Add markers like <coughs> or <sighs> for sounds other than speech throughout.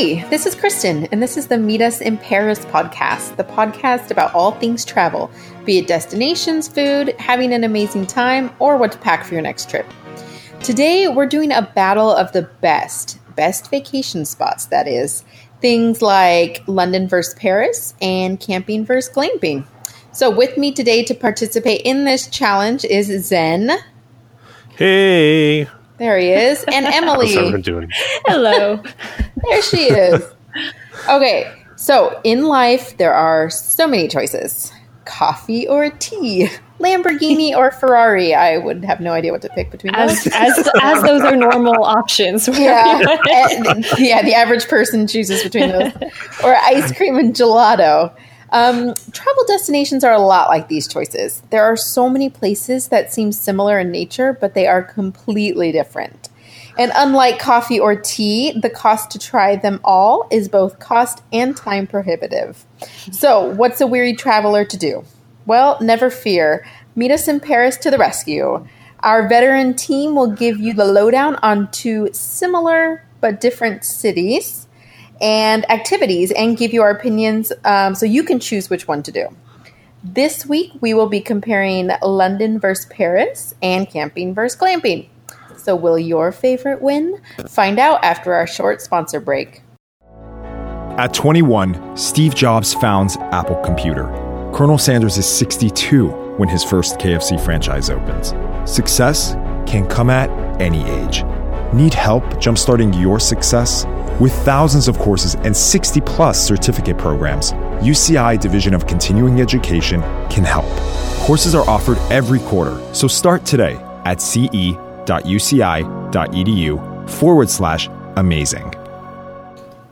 Hey, this is Kristen, and this is the Meet Us in Paris podcast, the podcast about all things travel, be it destinations, food, having an amazing time, or what to pack for your next trip. Today, we're doing a battle of the best, best vacation spots, that is. Things like London versus Paris and camping versus glamping. So, with me today to participate in this challenge is Zen. Hey. There he is. And <laughs> Emily. How's everyone doing? Hello. <laughs> There she is. Okay, so in life, there are so many choices coffee or tea, Lamborghini or Ferrari. I would have no idea what to pick between those. As, as, as those are normal options. <laughs> yeah, <laughs> yeah, the average person chooses between those, or ice cream and gelato. Um, travel destinations are a lot like these choices. There are so many places that seem similar in nature, but they are completely different. And unlike coffee or tea, the cost to try them all is both cost and time prohibitive. So, what's a weary traveler to do? Well, never fear. Meet us in Paris to the rescue. Our veteran team will give you the lowdown on two similar but different cities and activities and give you our opinions um, so you can choose which one to do. This week, we will be comparing London versus Paris and camping versus glamping. So, will your favorite win? Find out after our short sponsor break. At 21, Steve Jobs founds Apple Computer. Colonel Sanders is 62 when his first KFC franchise opens. Success can come at any age. Need help jumpstarting your success? With thousands of courses and 60 plus certificate programs, UCI Division of Continuing Education can help. Courses are offered every quarter, so start today at ce.uci.edu forward slash amazing.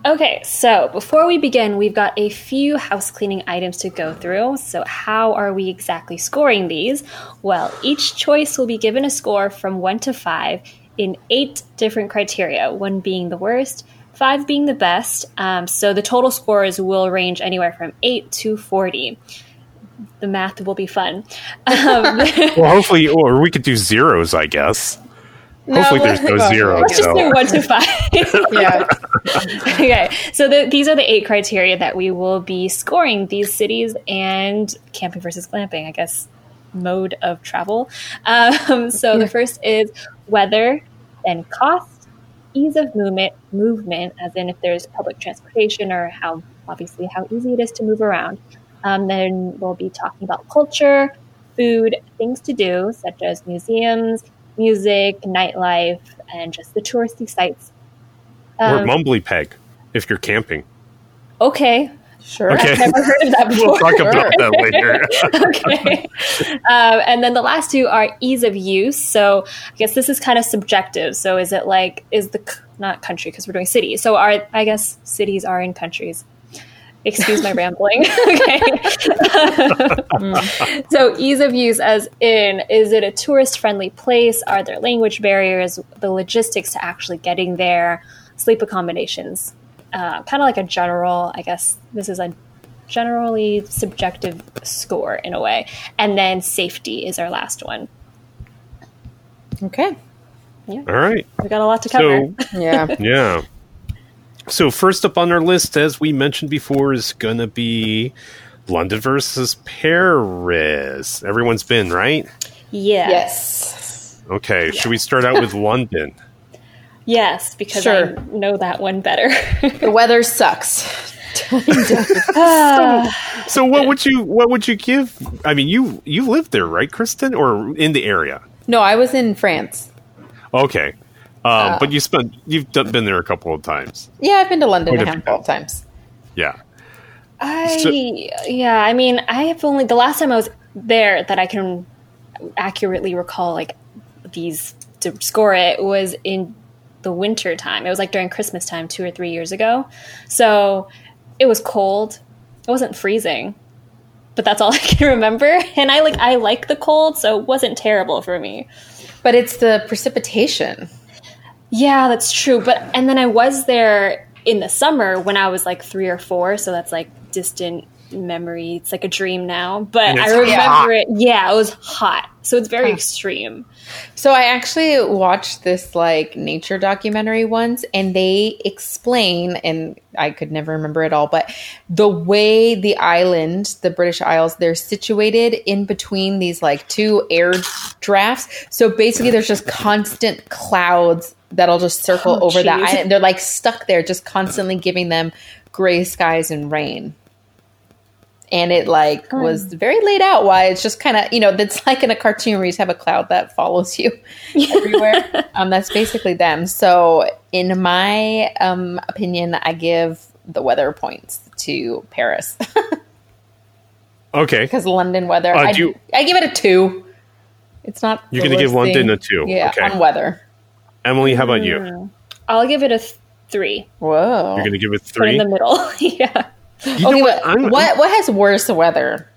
Okay, so before we begin, we've got a few house cleaning items to go through. So, how are we exactly scoring these? Well, each choice will be given a score from 1 to 5 in eight different criteria, one being the worst, five being the best. Um, so, the total scores will range anywhere from 8 to 40. The math will be fun. <laughs> Um, Well, hopefully, or we could do zeros, I guess. Hopefully there's no <laughs> well, zeros. Let's just so- do one to five. <laughs> Yeah. okay, so the, these are the eight criteria that we will be scoring these cities and camping versus glamping, I guess, mode of travel. Um, so the first is weather, then cost, ease of movement, movement, as in if there's public transportation or how obviously how easy it is to move around. Um, then we'll be talking about culture, food, things to do, such as museums, music, nightlife, and just the touristy sites. or Um, mumbly peg if you're camping. Okay. Sure. Okay. I've never heard of that before. <laughs> We'll talk about that <laughs> later. okay. Um, and then the last two are ease of use. So I guess this is kind of subjective. So is it like, is the, not country because we're doing cities. So are, I guess cities are in countries. Excuse my rambling. <laughs> okay. so ease of use as in, is it a tourist friendly place? Are there language barriers? The logistics to actually getting there? Sleep accommodations? uh, kind of like a general, I guess this is a generally subjective score in a way. And then safety is our last one. Okay. All right. We got a lot to cover. So, <laughs> Yeah. yeah. So, first up on our list, as we mentioned before, is going to be London versus Paris. Everyone's been, right? yeah. yes. Okay. Should we start out with <laughs> London? Yes, because Sure. I know that one better. <laughs> The weather sucks. <laughs> So, what would you what would you give? I mean, you you lived there, right, Kristen, or in the area? No, I was in France. Okay. Um, but you spent you've done, been there a couple of times. Yeah, I've been to London What a if- handful of times. Yeah. I So- yeah, I mean, I have only the last time I was there that I can accurately recall like these to score it was in the winter time. It was like during Christmas time 2 or 3 years ago. So, it was cold. It wasn't freezing. But that's all <laughs> I can remember. And I like I like the cold, so it wasn't terrible for me. But it's the precipitation. Yeah, that's true. But and then I was there in the summer when I was like three or four, so that's like distant memory. It's like a dream now, but I remember hot. it. Yeah, it was hot, so it's very extreme. So I actually watched this like nature documentary once and they explain and I could never remember it all, but the way the island, the British Isles, they're situated in between these like two air drafts. So basically there's just constant clouds that'll just circle Oh, over that island. They're like stuck there, just constantly giving them gray skies and rain. And it like was very laid out why it's just kind of, you know, that's like in a cartoon where you just have a cloud that follows you <laughs> everywhere. um, that's basically them. So, in my um, opinion, I give the weather points to Paris <laughs> Okay. because London weather. Uh, I, do you- I give it a two. It's not. You're gonna give worst London thing. a two. Yeah, Okay. on weather. Emily, how about you? Hmm. I'll give it a th- three. Whoa. You're going to give it Put three. in the middle. <laughs> yeah. you know okay, what? what, I'm- what what has worse weather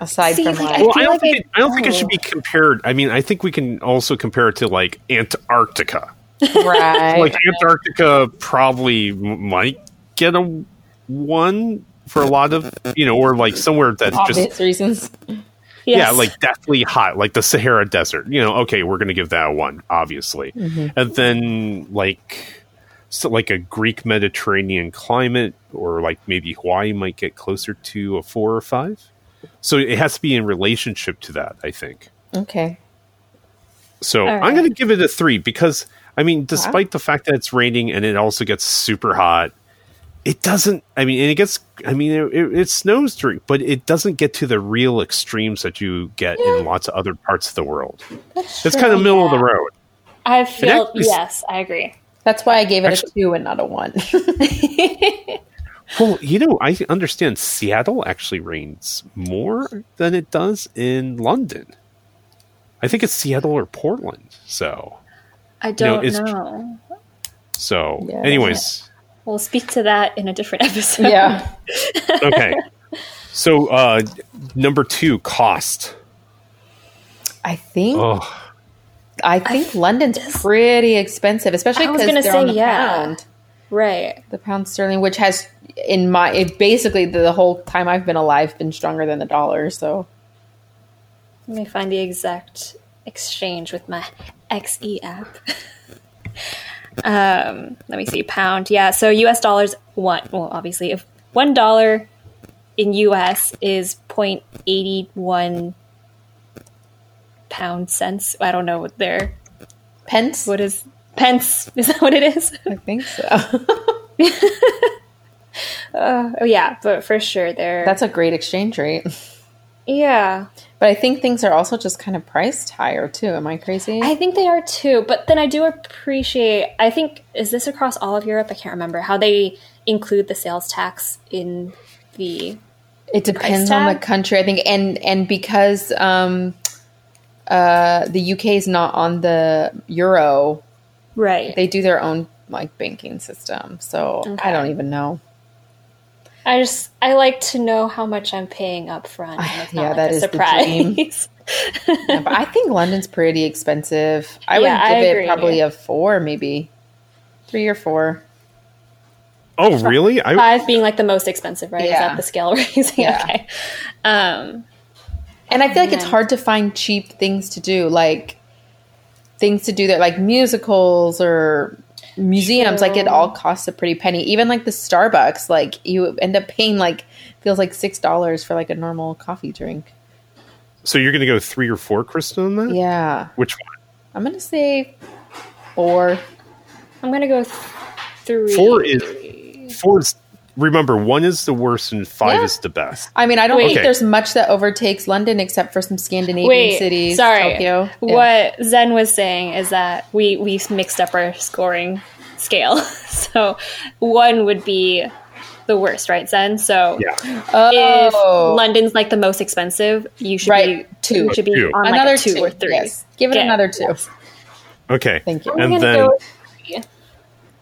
aside See, from like, like? I Well, I don't like think I- it, I don't think it should oh. be compared. I mean, I think we can also compare it to like Antarctica. right. Like Antarctica probably might get a one for a lot of you know, or like somewhere that's obvious just Yes. yeah, like deathly hot, like the Sahara Desert. You know, okay, we're going to give that a one, obviously, Mm-hmm. and then like so like a Greek Mediterranean climate, or like maybe Hawaii might get closer to a four or five. So it has to be in relationship to that, I think. Okay. So All I'm going to give it a three because I mean, despite the fact that it's raining and it also gets super hot, it doesn't. I mean, and it gets. I mean, it, it, it snows during, but it doesn't get to the real extremes that you get in lots of other parts of the world. it's kind of middle of the road. I feel actually- yes, I agree. That's why I gave it Actually- a two and not a one. Well, <laughs> you know, I understand Seattle actually rains more than it does in London. I think it's Seattle or Portland. So, I don't it's- know. so, Yeah. anyways, We'll speak to that in a different <laughs> episode. yeah. okay. So, uh, number two, cost. I think Oh, I think London's pretty expensive, especially because they're say, on the yeah. pound. Right. The pound sterling, which has in my it basically the, the whole time I've been alive been stronger than the dollar. So Let me find the exact exchange with my XE app. <laughs> um, let me see. Pound. Yeah. So US dollars one. Well, obviously, if one dollar in US is 0.81 pound cents. I don't know what their pence, what is pence. <laughs> Is that what it is? I think so. <laughs> <laughs> oh yeah, but for sure they're That's a great exchange rate. yeah. But I think things are also just kind of priced higher too. Am I crazy? I think they are too, but then I do appreciate. I think is this across all of Europe? I can't remember how they include the sales tax in the. It depends on the country, I think, and and because um, uh, the UK is not on the euro, Right. they do their own like banking system. So I don't even know. I just I like to know how much I'm paying up front. <sighs> It's not Yeah, like that a is the dream. surprise. Yeah, but I think London's pretty expensive. I Yeah, would I give it probably a four, maybe three or four. oh, really? I Five being like the most expensive, right? Is that the scale <laughs> we're using? Yeah. Okay. Um, And I feel like it's hard to find cheap things to do, like things to do that, like musicals or museums. Like it all costs a pretty penny. Even like the Starbucks, like you end up paying like feels like six dollars for like a normal coffee drink. so you're going to go three or four, Kristen, on that? Yeah, Which one? I'm gonna say four. I'm gonna go th- three. Four is four is. Remember, one is the worst and five Yeah. is the best. I mean, I don't Wait. think there's much that overtakes London except for some Scandinavian Wait, cities. sorry. Tokyo. Yeah. What Zen was saying is that we we mixed up our scoring scale. <laughs> so one would be the worst, right, Zen? So Yeah. if Oh. London's like the most expensive, you should Right, be two. you should be Two. on another like two, two or three. Yes. Give it Okay. another two. Okay. Thank you. And then, go with three.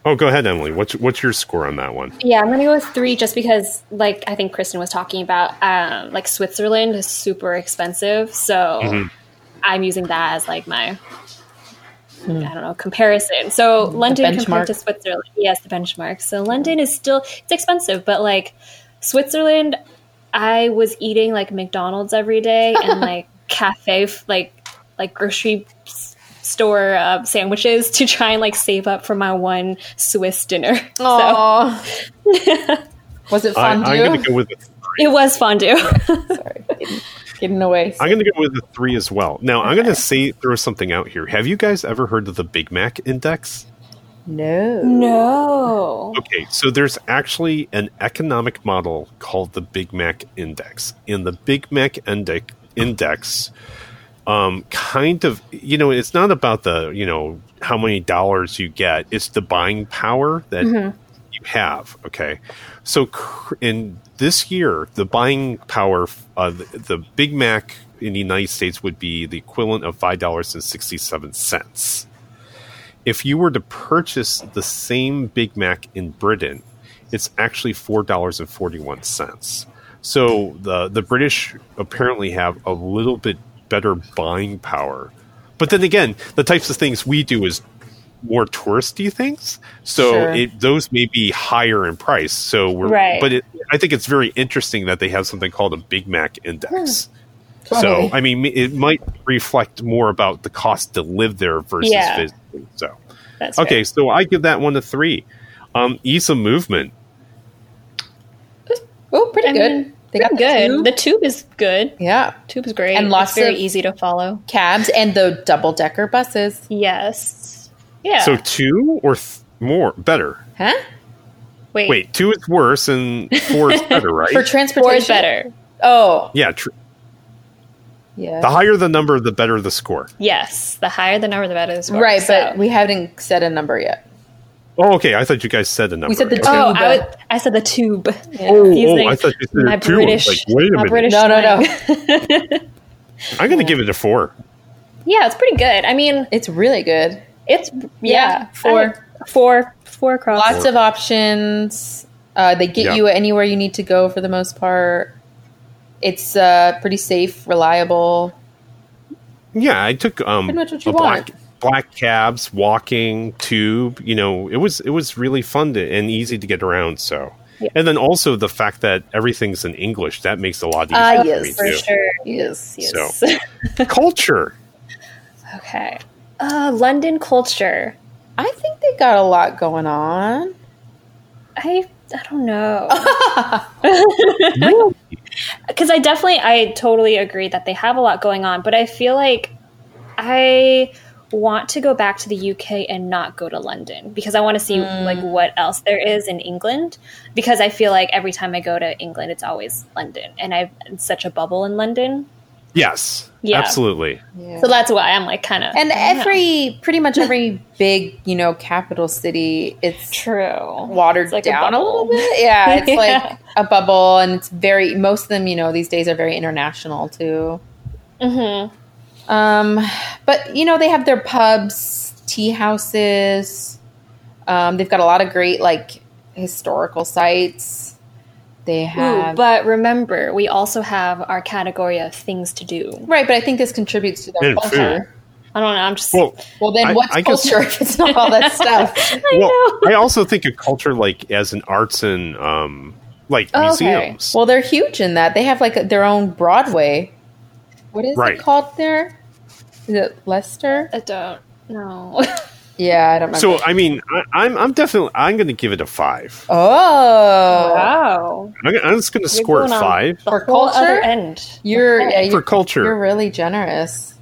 Oh, go ahead, Emily. What's what's your score on that one? Yeah, I'm gonna go with three just because, like, I think Kristen was talking about, um, like Switzerland is super expensive, so Mm-hmm. I'm using that as like my, I don't know, comparison. So London compared to Switzerland, yes, the benchmark. So London is still it's expensive, but like Switzerland, I was eating like McDonald's every day and <laughs> like cafe, like like grocery s- store uh, sandwiches to try and like save up for my one Swiss dinner. <laughs> So Oh. <laughs> Was it I, fondue? I'm going to go with a three. it was fondue. <laughs> Sorry, getting, getting away. I'm going to go with the three as well. Now, I'm going to say throw something out here. Have you guys ever heard of the Big Mac Index? No. no. Okay, so there's actually an economic model called the Big Mac Index. And the Big Mac Index, index um, kind of, you know, it's not about the, you know, how many dollars you get, it's the buying power that you have. Okay. So in this year, the buying power, uh, the, the Big Mac in the United States would be the equivalent of $5.67 if you were to purchase the same Big Mac in Britain, it's actually four dollars and forty one cents. So the the British apparently have a little bit better buying power. But then again, the types of things we do is more touristy things, so Sure. it, those may be higher in price. So we're, Right. but it, I think it's very interesting that they have something called a Big Mac index. Totally. So I mean, it might reflect more about the cost to live there versus Yeah. visiting. So That's okay, fair. so I give that one a three. Um, ease of movement. Oh, pretty I good. mean, they got the good. tube. The tube is good. yeah, Tube is great. And lots it's very of- easy to follow. cabs and the double decker buses. Yes. Yeah. So two or th- more better. Huh? wait, Wait, two is worse and four is better, <laughs> right? For transportation. four is better. Oh, yeah, tr- yeah. the higher the number, the better the score. Yes, the higher the number, the better. the score. right, So- but we haven't set a number yet. Oh, okay. I thought you guys said a number. We said the Okay. two. Oh, Tube. I, would, I said the tube. Oh, Using oh, I thought you said my two. I was British, like, wait a my minute. British No, no, no. slang. <laughs> I'm going to give it a four. yeah, it's pretty good. I mean, It's really good. it's yeah, four. I- four, four across. Lots of options. Uh, they get Yeah. you anywhere you need to go for the most part. It's uh, pretty safe, reliable. Yeah, I took um Pretty much what you a black want. Black cabs, walking, tube. You know, it was it was really fun to, and easy to get around. So, Yeah. and then also the fact that everything's in English that makes a lot easier Ah, for yes, me for too. sure. Yes. Yes. <laughs> Culture. okay. Uh, London culture. I think they got a lot going on. I I don't know. <laughs> Because I definitely, I totally agree that they have a lot going on, but I feel like I want to go back to the UK and not go to London because I want to see like what else there is in England. Because I feel like every time I go to England, it's always London, and I've it's such a bubble in London. Yes, Yeah. absolutely. Yeah. So that's why I'm like kind of and every, pretty much every big, you know, capital city, it's true watered It's like a down a, bubble. little bit. <laughs> Yeah, it's Yeah. like a bubble, and it's very. Most of them, you know, these days are very international too. hmm Um, but you know, they have their pubs, tea houses. Um, they've got a lot of great like historical sites. They Ooh, have but remember, we also have our category of things to do. right, but I think this contributes to their And culture. I don't know. I'm just Well, Well, then I- what's I guess- culture <laughs> if it's not all that <laughs> stuff? I well, I also think of culture like as an arts and um, like Oh, okay. museums. well, they're huge in that. They have like their own Broadway. What is Right. it called there? Is it Leicester? I don't know. Yeah, I don't remember. So I mean, I, I'm I'm definitely I'm going to give it a five. oh, wow. I'm, I'm just going to score it going five For culture? other end. you're Okay. yeah, you're, for culture. you're really generous.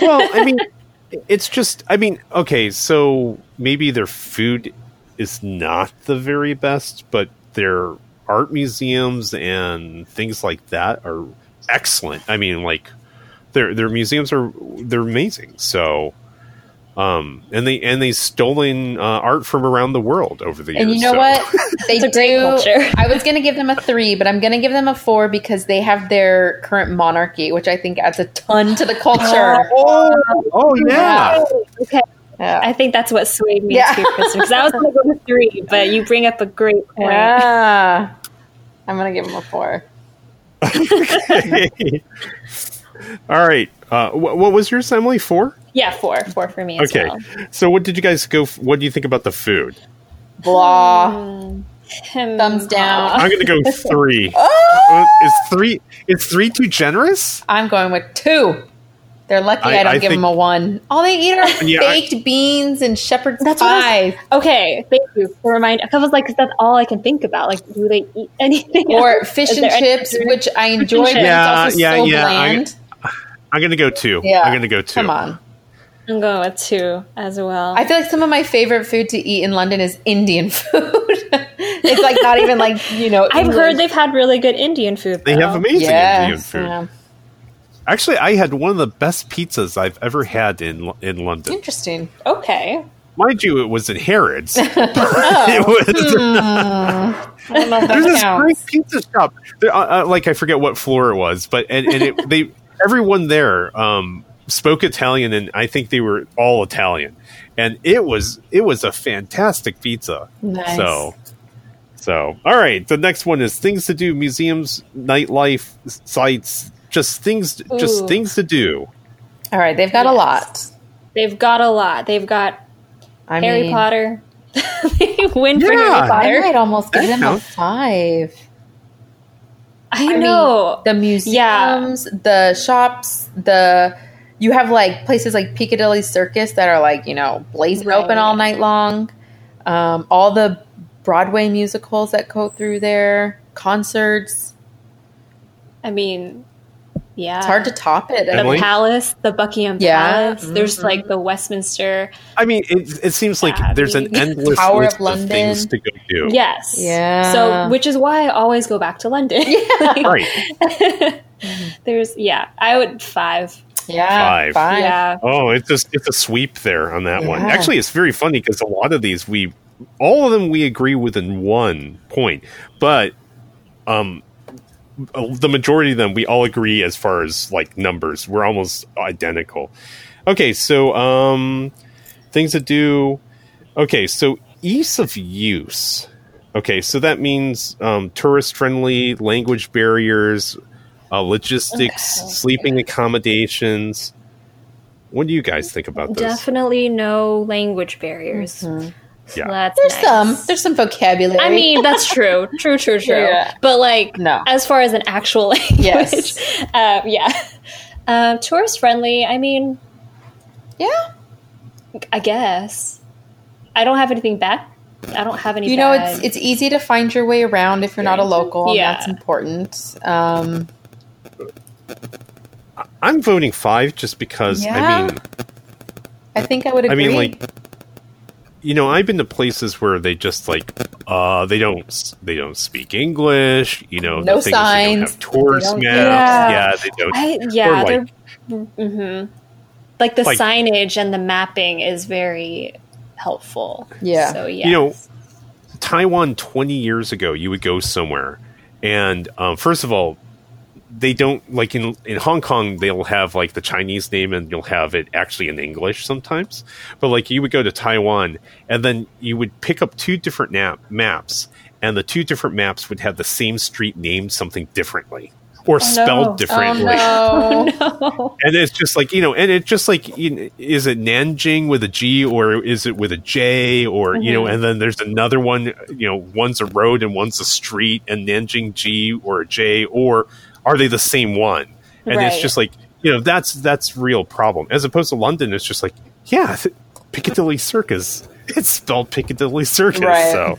well, I mean, <laughs> it's just, I mean, okay, so maybe their food is not the very best, but their art museums and things like that are excellent. I mean, like their their museums are they're amazing. So, um, and they and they stolen uh, art from around the world over the years. And you know so- what? <laughs> They It's a great do. culture. <laughs> I was going to give them a three, but I'm going to give them a four because they have their current monarchy, which I think adds a ton to the culture. Oh, oh yeah. Okay. Yeah. I think that's what swayed me Yeah. too, Kristen. Because I was going to go with three, but you bring up a great point. Yeah. I'm going to give them a four. <laughs> <laughs> All right. Uh, wh- what was yours, Emily? Four. Yeah, four. Four for me as Okay. well. So, what did you guys go? F- what do you think about the food? Blah. Hmm. Thumbs down. I'm going to go three. <laughs> Oh! Uh, Is three is three too generous? I'm going with two. They're lucky I, I- don't I give think- them a one. All they eat are Yeah, I- baked beans and shepherd's That's what I pie. was, okay. Thank you for reminding. I was like, 'cause that's all I can think about. Like, do they eat <laughs> anything? Or else? fish Is and chips, other- which I enjoy, but. Yeah, it's also yeah, so yeah, I- bland. I'm going to go two. yeah, I'm going to go two. Come on. I'm going with two as well. I feel like some of my favorite food to eat in London is Indian <laughs> food. it's like not even like you know. I've English. heard they've had really good Indian food. They have amazing Indian food. yeah. Actually, I had one of the best pizzas I've ever had in in London. Interesting. Okay. Mind you, it was in Harrods. <laughs> <laughs> it Oh. was, I don't know if there's this counts. great pizza shop. There, uh, uh, like I forget what floor it was, but and, and it, they everyone there um, spoke Italian, and I think they were all Italian, and it was it was a fantastic pizza. Nice. So. So, all right. The next one is things to do: museums, nightlife, sites, just things, just Ooh. things to do. All right, they've got a lot. They've got a lot. They've got I Harry mean, Potter. <laughs> they win for Yeah. Harry I Potter. might almost give That them a counts. five. I, I mean, know. the museums, the shops, the you have like places like Piccadilly Circus that are like you know blazing Right. open all night long. Um, all the Broadway musicals that go through there, concerts. I mean, yeah. It's hard to top it. the Emily? palace, the Buckingham Yeah. Palace. There's Mhm. like the Westminster. I mean, it, it seems like Abbey. there's an <laughs> endless Tower list of of, things to go do. Yes. Yeah. So, which is why I always go back to London. <laughs> <laughs> Right. There's, yeah, I would five. yeah, Five. Yeah. Oh, it's just it's a sweep there on that one. Actually, it's very funny because a lot of these we all of them we agree with in one point, but um the majority of them we all agree as far as like numbers. We're almost identical. Okay, so um things to do. Okay, so ease of use. Okay, so that means um, tourist friendly, language barriers, uh, logistics, Okay. sleeping accommodations. What do you guys think about this? Definitely no language barriers. So Yeah. that's There's nice. some. There's some vocabulary. I mean, that's <laughs> true. True, true, true. Yeah. But like, No. as far as an actual <laughs> language, Yes. uh, yeah. Um, tourist friendly. I mean, yeah. I guess. I don't have anything bad. I don't have any. You know, bad- it's it's easy to find your way around if you're not a local. Yeah. that's important. Um, I'm voting five just because Yeah. I mean, I think I would I mean, like, you know, I've been to places where they just like uh they don't they don't speak English. You know, No the thing is they don't signs. have tourist They don't- maps. Yeah. Yeah, they don't. I, yeah, like- they're hmm like the Like- signage and the mapping is very helpful. Yeah. So yeah, You know, Taiwan 20 years ago, you would go somewhere, and um, first of all, they don't like in in Hong Kong. They'll have like the Chinese name, and you'll have it actually in English sometimes. But like you would go to Taiwan, and then you would pick up two different nap, maps, and the two different maps would have the same street named something differently or spelled no. differently. oh no. <laughs> <laughs> no. And it's just like you know, and it's just like you know, is it Nanjing with a G or is it with a J or you know? Mhm. And then there's another one. You know, one's a road and one's a street, and Nanjing G or a J or are they the same one? And it's just like you know, that's that's real problem. As opposed to London, it's just like yeah, th- <laughs> Piccadilly Circus. It's spelled Piccadilly Circus. Right. So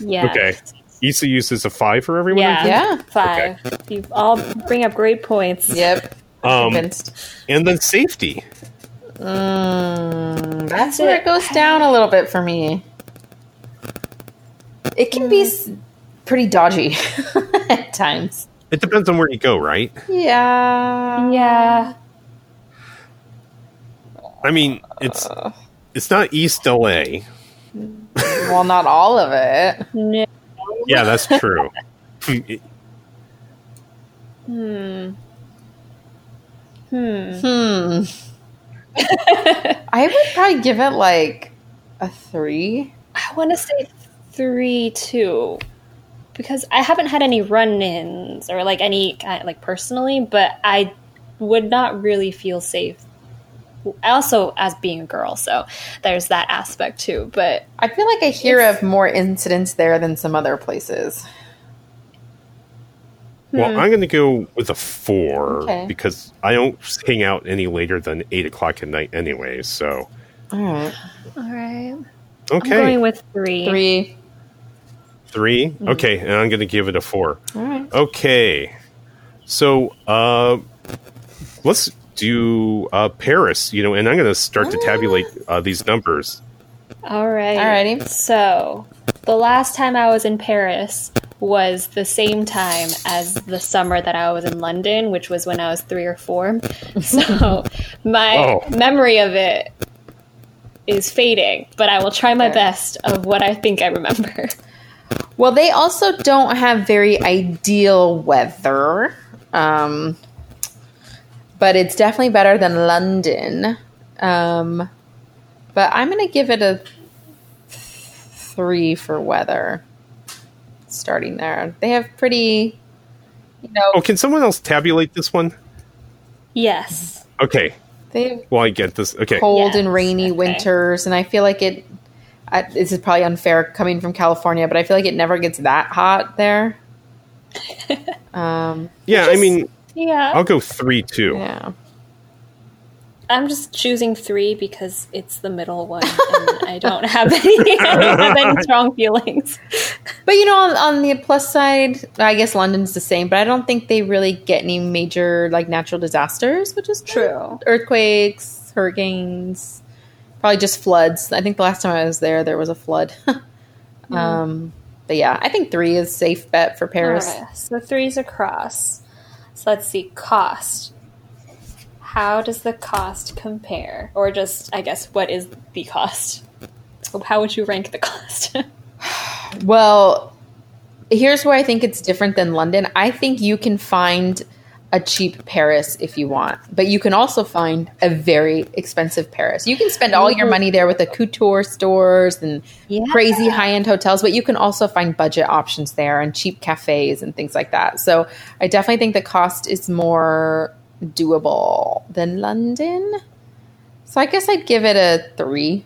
yeah, okay, ease of use is a five for everyone. Yeah. Yeah. five. You all bring up great points. Yep. Um, Convinced. and then safety. Mm, that's That's where it. it goes down a little bit for me. It can be pretty dodgy <laughs> at times. It depends on where you go, right? Yeah. Yeah, I mean, it's it's not East LA. <laughs> Well, not all of it. no. Yeah, that's true. <laughs> Hmm. Hmm. Hmm. I would probably give it like a three. I want to say three too, because I haven't had any run-ins or like any kind like personally, but I would not really feel safe also as being a girl, so there's that aspect too. But I feel like I hear of more incidents there than some other places. Well, hmm. I'm going to go with a four Okay. because I don't hang out any later than eight o'clock at night anyway. So, All right. all right, okay, I'm going with three. Three. Three. Okay, and I'm going to give it a four. All right. Okay, so uh, let's do uh, Paris. You know, and I'm going to start to tabulate uh, these numbers. All right. Alrighty. So, the last time I was in Paris was the same time as the summer that I was in London, which was when I was three or four. <laughs> So, my Oh. memory of it is fading, but I will try my best of what I think I remember. Well, they also don't have very ideal weather, um, but it's definitely better than London. Um, but I'm going to give it a three for weather. Starting there, they have pretty, you know, Oh, can someone else tabulate this one? Yes. Okay. they have Well, I get this. Okay. cold and rainy okay. winters, and I feel like it. I, this is probably unfair coming from California, but I feel like it never gets that hot there. <laughs> um, Yeah, I mean, Yeah. I'll go three too. yeah. I'm just choosing three because it's the middle one, and I don't have any, <laughs> I don't have any strong feelings. But you know, on, on the plus side, I guess London's the same, but I don't think they really get any major like natural disasters, which is. True. Earthquakes, hurricanes, probably just floods. I think the last time I was there, there was a flood. <laughs> um, but yeah, I think three is safe bet for Paris. Alright, so three's across. So let's see, cost. How does the cost compare? Or just, I guess, what is the cost? How would you rank the <laughs> cost? Well, here's where I think it's different than London. I think you can find a cheap Paris if you want, but you can also find a very expensive Paris. You can spend all your money there with the couture stores and Yeah. crazy high end hotels, but you can also find budget options there and cheap cafes and things like that. So I definitely think the cost is more doable than London. So I guess I'd give it a three.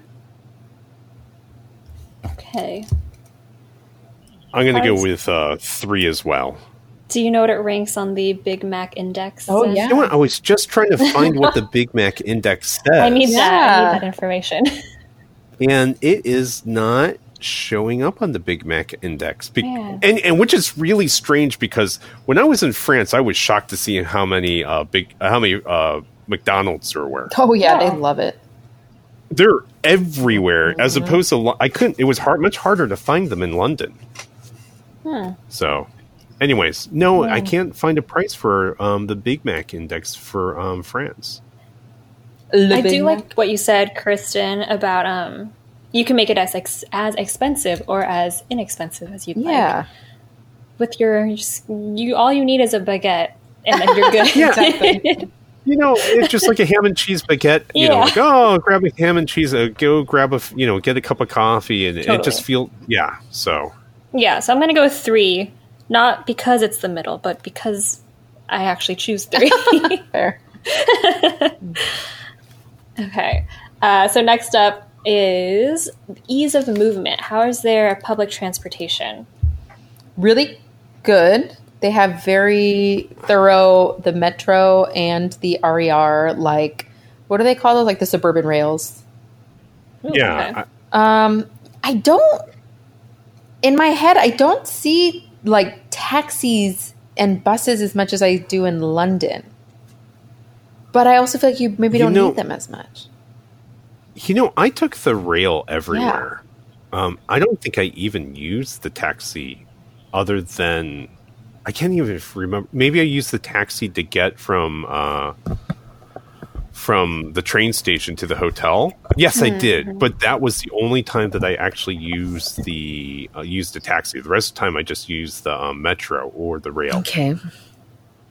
okay. I'm going to go with uh, three as well. Do you know what it ranks on the Big Mac index? Oh, yeah. You know what? I was just trying to find what the Big Mac index says. I need that. I need that information. <laughs> and it is not showing up on the Big Mac index. Be- Yeah. and and which is really strange because when I was in France, I was shocked to see how many uh, big how many uh, McDonald's there were. Oh, yeah, Yeah. they love it. They're everywhere, as Mm-hmm. opposed to I couldn't. It was hard, much harder to find them in London. Hmm. So, anyways, no, I can't find a price for um, the Big Mac index for um, France. I do like what you said, Kristen, about um, you can make it as ex- as expensive or as inexpensive as you'd like. Yeah. With your you, all you need is a baguette, and then you're good. <laughs> Yeah. Exactly. <laughs> You know, it's just like a ham and cheese baguette. You know, Yeah. like oh, grab a ham and cheese, uh, go grab a, you know, get a cup of coffee, and it just feel yeah. So Yeah, so I'm gonna go with three, not because it's the middle, but because I actually choose three. <laughs> Fair. <laughs> okay. Uh, so next up is ease of movement. How is their public transportation? Really good. They have very thorough the metro and the RER. Like, what do they call those? Like the suburban rails. Ooh, yeah, okay. I- Um, I don't. In my head, I don't see like taxis and buses as much as I do in London. But I also feel like you maybe You don't know- need them as much. you know, I took the rail everywhere. Um, I don't think I even used the taxi, other than I can't even remember. Maybe I used the taxi to get from uh, from the train station to the hotel. Yes, I did, but that was the only time that I actually used the uh, used a taxi. The rest of the time, I just used the um, metro or the rail. Okay.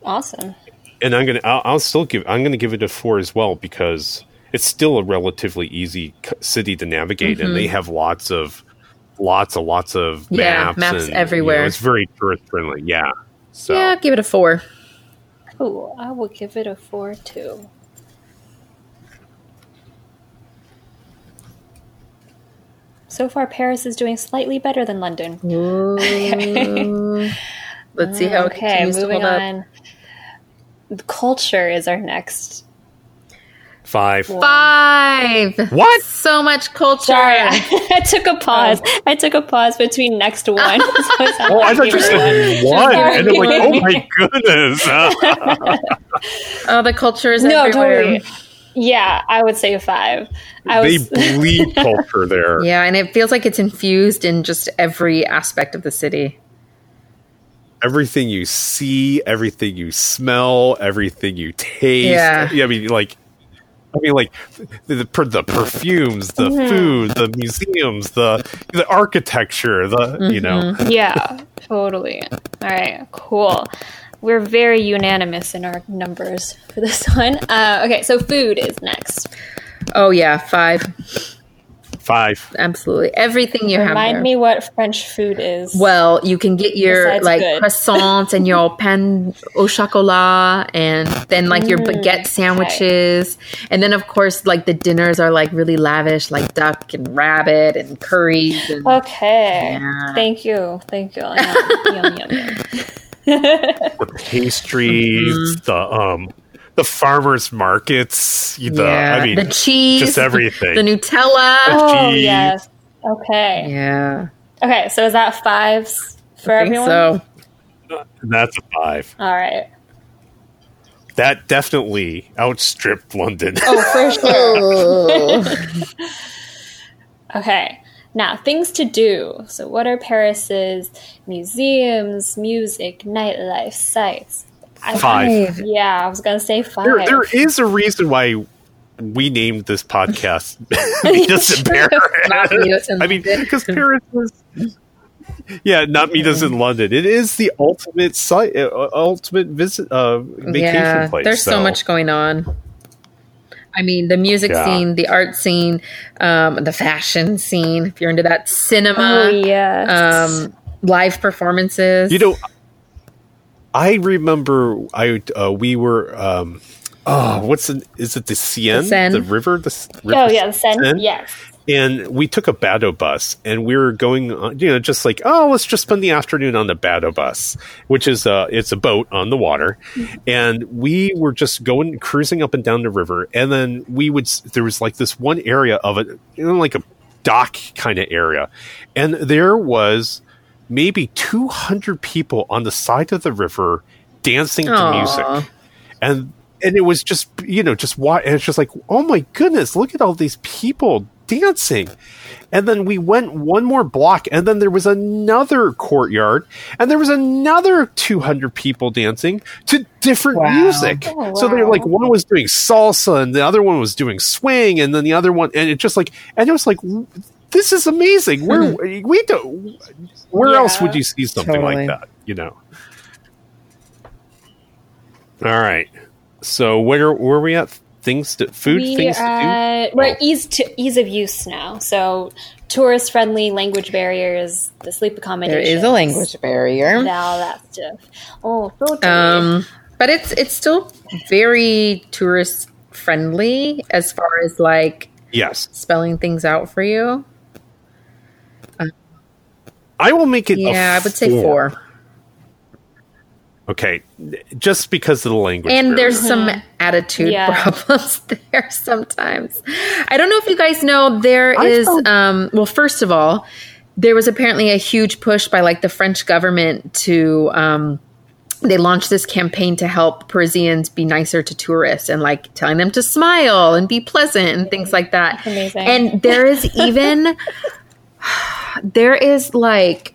Awesome. and I'm gonna I'll, I'll still give I'm gonna give it a four as well because it's still a relatively easy c- city to navigate, and they have lots of lots and lots of Mm-hmm. Yeah, maps, maps and, you know, everywhere. it's very tourist friendly. Yeah, so Yeah, give it a four. Ooh, I will give it a four too. So far, Paris is doing slightly better than London. <laughs> Let's see how it Okay, continues to moving hold up. on. Culture is our next. Five. Five. What? So much culture. Sorry, <laughs> I took a pause. Oh. I took a pause between next one. <laughs> So Oh, I thought you were said one. one, Sorry. and I'm like, oh my goodness. Oh, the culture is No, everywhere. totally. Yeah, I would say five. I they was. <laughs> bleed culture there. Yeah, and it feels like it's infused in just every aspect of the city. Everything you see, everything you smell, everything you taste. Yeah. I mean, like, I mean, like the the, per- the perfumes, the Mm-hmm. food, the museums, the the architecture, the you know. yeah, totally. All right, cool. We're very unanimous in our numbers for this <laughs> one. Uh, okay, so food is next. Oh yeah, five. Five. Absolutely. Everything you have Remind me what French food is. Well, you can get your Besides like good. croissants and your <laughs> pain au chocolat, and then like your Mm, baguette sandwiches, and then of course like the dinners are like really lavish, like duck and rabbit and curries. And, Okay. Yeah. Thank you. Thank you. Yum, yum, yum, yum. <laughs> The pastries, the um, the farmers markets. The yeah, I mean, the cheese, just everything. the Nutella. Oh, Cheese. yes. Okay. Yeah, Okay, so is that fives for I think everyone? so. that's a five. All right. That definitely outstripped London. Oh, for sure. <laughs> <laughs> Okay. Now, things to do. So, what are Paris's museums, music, nightlife, sites? I- Five. Yeah, I was going to say five. There, there is a reason why we named this podcast <laughs> Meet Us in Paris. Not Meet Us I mean, because Paris is. Yeah, not Meet Us in London. It is the ultimate site, uh, ultimate visit, uh, vacation yeah, place. there's so so- much going on. I mean, the music Yeah. scene, the art scene, um, the fashion scene. If you're into that, Oh, cinema, yes. um, live performances. You know, I remember I uh, we were. Um, oh, what's the, is it the Seine, The Seine. the river? The s- river oh, yeah, the Sen. Seine? Yes. And we took a Batobus and we were going on, you know just like oh let's just spend the afternoon on the Batobus which is a it's a boat on the water. Mm-hmm. And we were just going cruising up and down the river and then we would there was like this one area of it you know like a dock kind of area. And there was maybe 200 people on the side of the river dancing to music. And and it was just you know just why and it's just like oh my goodness look at all these people dancing and then we went one more block and then there was another courtyard and there was another 200 people dancing to different Wow. music Oh, so they're like one was doing salsa and the other one was doing swing and then the other one and it just like and it was like this is amazing where hmm. we don't where Yeah. else would you see something Totally. like that you know all right. So where where are we at? Things to food We things to are, do. we're Oh. ease to ease of use now. So tourist friendly language barriers, the sleep accommodation. is a language barrier. all that stuff. Oh, totally. Um, but it's it's still very tourist friendly as far as like Yes, spelling things out for you. I will make it. Yeah, I would say four. Okay, just because of the language. And barrier. there's some attitude Yeah. problems <laughs> there sometimes. I don't know if you guys know there I is felt- um well first of all, there was apparently a huge push by like the French government to um they launched this campaign to help Parisians be nicer to tourists and like telling them to smile and be pleasant and things like that. amazing. And there is <laughs> even <sighs> there is like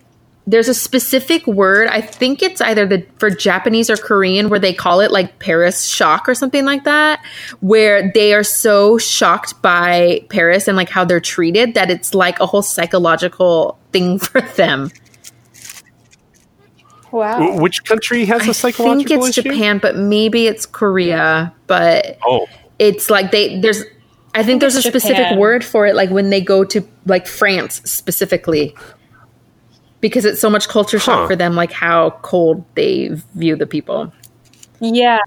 there's a specific word. I think it's either the for Japanese or Korean where they call it like Paris shock or something like that, where they are so shocked by Paris and like how they're treated that it's like a whole psychological thing <laughs> for them. wow. Which country has a I think psychological it's issue? Japan, but maybe it's Korea. But Oh, it's like they there's I think there's a it's specific Japan. word for it like when they go to like France specifically because it's so much culture shock Huh. for them like how cold they view the people. Yeah.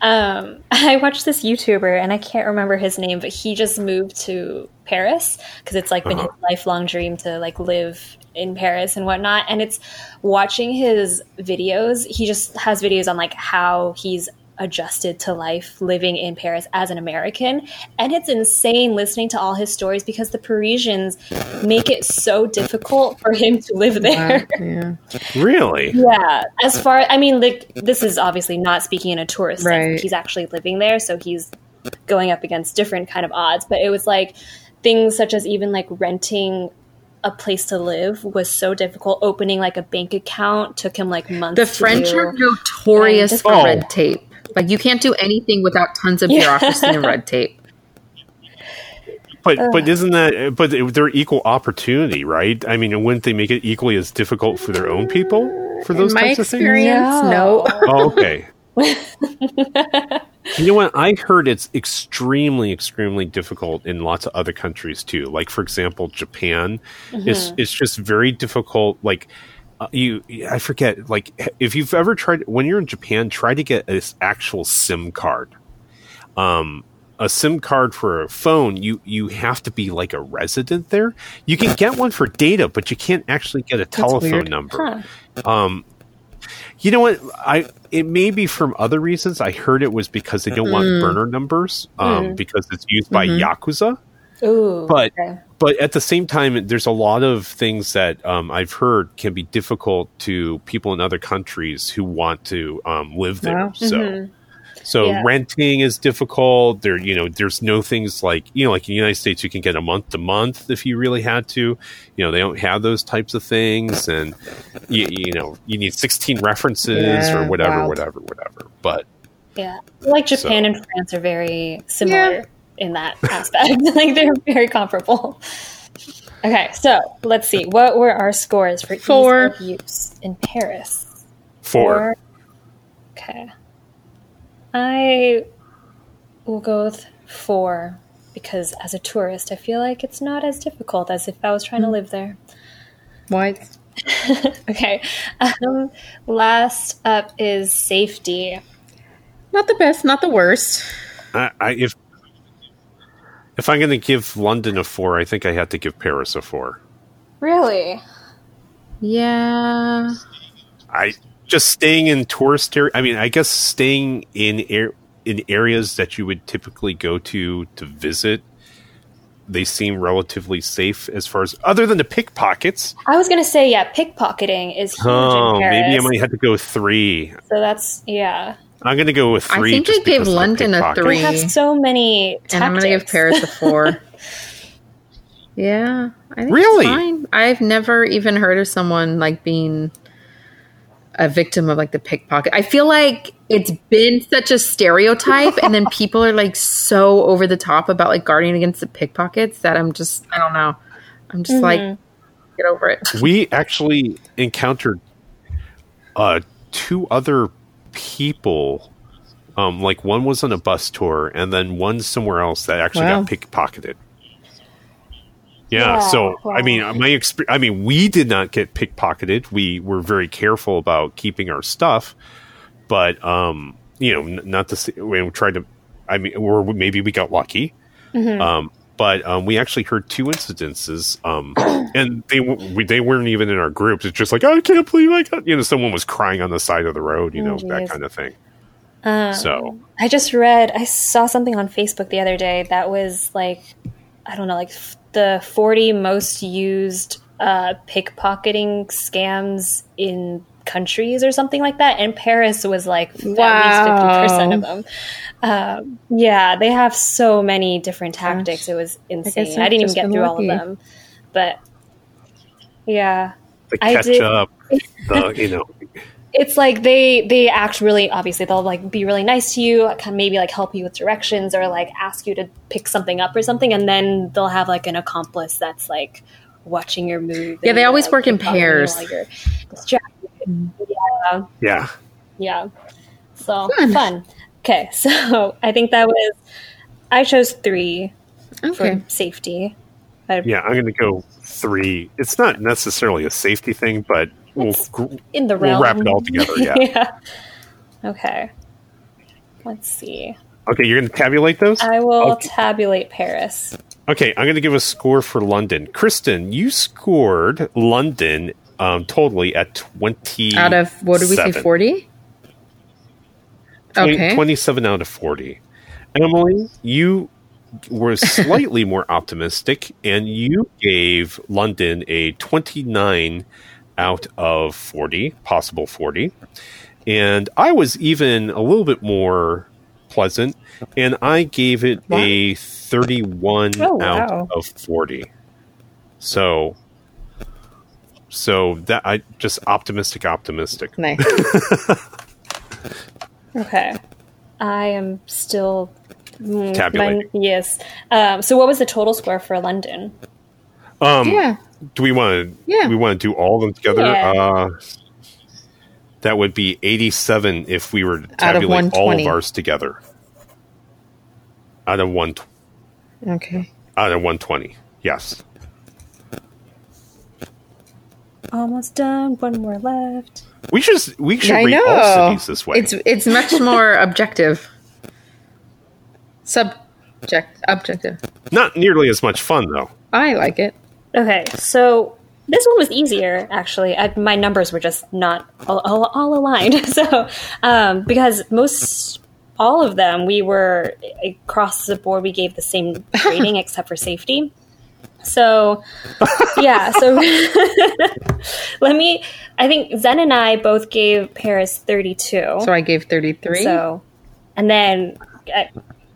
Um, <laughs> I watched this YouTuber, and I can't remember his name, but he just moved to Paris because it's like been his lifelong dream to like live in Paris and whatnot. And it's watching his videos. He just has videos on like how he's adjusted to life living in Paris as an American. And it's insane listening to all his stories because the Parisians make it so difficult for him to live there. yeah. Really? Yeah, as far I mean, like this is obviously not speaking in a tourist sense. Right. He's actually living there, so he's going up against different kind of odds. But it was like things such as even like renting a place to live was so difficult. Opening like a bank account took him like months. The to French do. are notorious for Oh. red tape. Like you can't do anything without tons of Yeah. bureaucracy and red tape. <laughs> But but isn't that but they're equal opportunity, right? I mean, wouldn't they make it equally as difficult for their own people for those In my types of things? experience, No. no. Oh, okay. <laughs> you know what? I heard it's extremely, extremely difficult in lots of other countries too. Like, for example, Japan. It's mm-hmm. it's just very difficult. Like, uh, you, I forget. Like, if you've ever tried when you're in Japan, try to get an actual SIM card. Um, a SIM card for a phone, you you have to be like a resident there. You can get one for data, but you can't actually get a telephone number. Um, you know what? I it may be from other reasons. I heard it was because they don't want burner numbers um, because it's used by yakuza. Ooh, But okay. But at the same time, there's a lot of things that um, I've heard can be difficult to people in other countries who want to um, live there. Wow. So. So Yeah. renting is difficult. There, you know, there's no things like you know, like in the United States, you can get a month to month if you really had to. You know, they don't have those types of things, and you, you know, you need 16 references Yeah, or whatever, wild. whatever, whatever. But Yeah, like Japan So- and France are very similar Yeah. In that aspect. <laughs> like they're very comparable. Okay, so let's see. What were our scores for Four. ease of use in Paris? four, Okay. I will go with four because as a tourist, I feel like it's not as difficult as if I was trying to live there. What? <laughs> Okay. Um, last up is safety. Not the best, not the worst. I, I, if if I'm going to give London a four, I think I have to give Paris a four. Really? Yeah. I just staying in tourist area. I mean, I guess staying in air in areas that you would typically go to to visit. They seem relatively safe as far as other than the pickpockets. I was gonna say, yeah, pickpocketing is huge Oh, in Paris. maybe I might have to go three. So that's yeah. I'm going to go with three. I three. think just I gave because London a three. They have so many tactics. And I'm going to give Paris a four. <laughs> yeah. I think Really? Fine. I've never even heard of someone like being a victim of like the pickpocket. I feel like it's been such a stereotype and then <laughs> people are like so over the top about like guarding against the pickpockets that I'm just I don't know. I'm just like get over it. we actually encountered uh, two other people. Um, like one was on a bus tour, and then one somewhere else that actually Wow. got pickpocketed. Yeah, Yeah, so wow. I mean, my experience. I mean, we did not get pickpocketed. We were very careful about keeping our stuff, but um, you know, n- not to say we tried to. I mean, or maybe we got lucky. Um, but um, we actually heard two incidences, um, <coughs> and they we, they weren't even in our groups. It's just like I can't believe I got you know someone was crying on the side of the road, you know Oh, that kind of thing. Um, So I just read, I saw something on Facebook the other day that was like, I don't know, like f- the 40 most used uh, pickpocketing scams in countries or something like that. And Paris was like Wow. at least 50% of them. Um, yeah, they have so many different tactics. It was insane. I, I've didn't even get been through all of them. But yeah. the I catch did- up, <laughs> the you know, it's like they they act really obviously they'll like be really nice to you kind of maybe like help you with directions or like ask you to pick something up or something and then they'll have like an accomplice that's like watching your move Yeah, they always work in pickpocketing you pairs. While you're distracted. yeah yeah. yeah so fun. okay <laughs> so i think that was i chose three Okay. for safety I, Yeah, I'm going to go three. It's not necessarily a safety thing, but we'll in the realm. we'll wrap it all together. <laughs> Yeah. yeah okay let's see. Okay, you're going to tabulate those. I will Okay. tabulate Paris. Okay, I'm going to give a score for London. Kristen, you scored London um, totally at 20. Out of what did we say? Forty. Okay. 27 out of 40. Emily, you were <laughs> slightly more optimistic and you gave London a 29 out of 40, possible 40. And I was even a little bit more pleasant and I gave it a 31 Oh, out wow. of 40. So so that I just optimistic optimistic. Nice. <laughs> Okay. I am still. mm, Tabulating. mine- yes. Um, so, what was the total score for London? Um yeah. Do we want to? Yeah. We want to do all of them together. Yeah. Uh, that would be eighty-seven if we were to Out of tabulate all of ours together. Out of one, Okay. out of one twenty. Yes. Almost done. One more left. We should. We should I rate all know. cities this way. It's it's much more <laughs> objective. Subject objective. Not nearly as much fun though. I like it. Okay. So, this one was easier, actually. I, my numbers were just not all, all, all aligned. <laughs> So, um, because most. All of them, we were across the board. We gave the same rating <laughs> except for safety. So, yeah. So, <laughs> let me. I think Zen and I both gave Paris thirty-two. So I gave thirty three. So, and then, uh,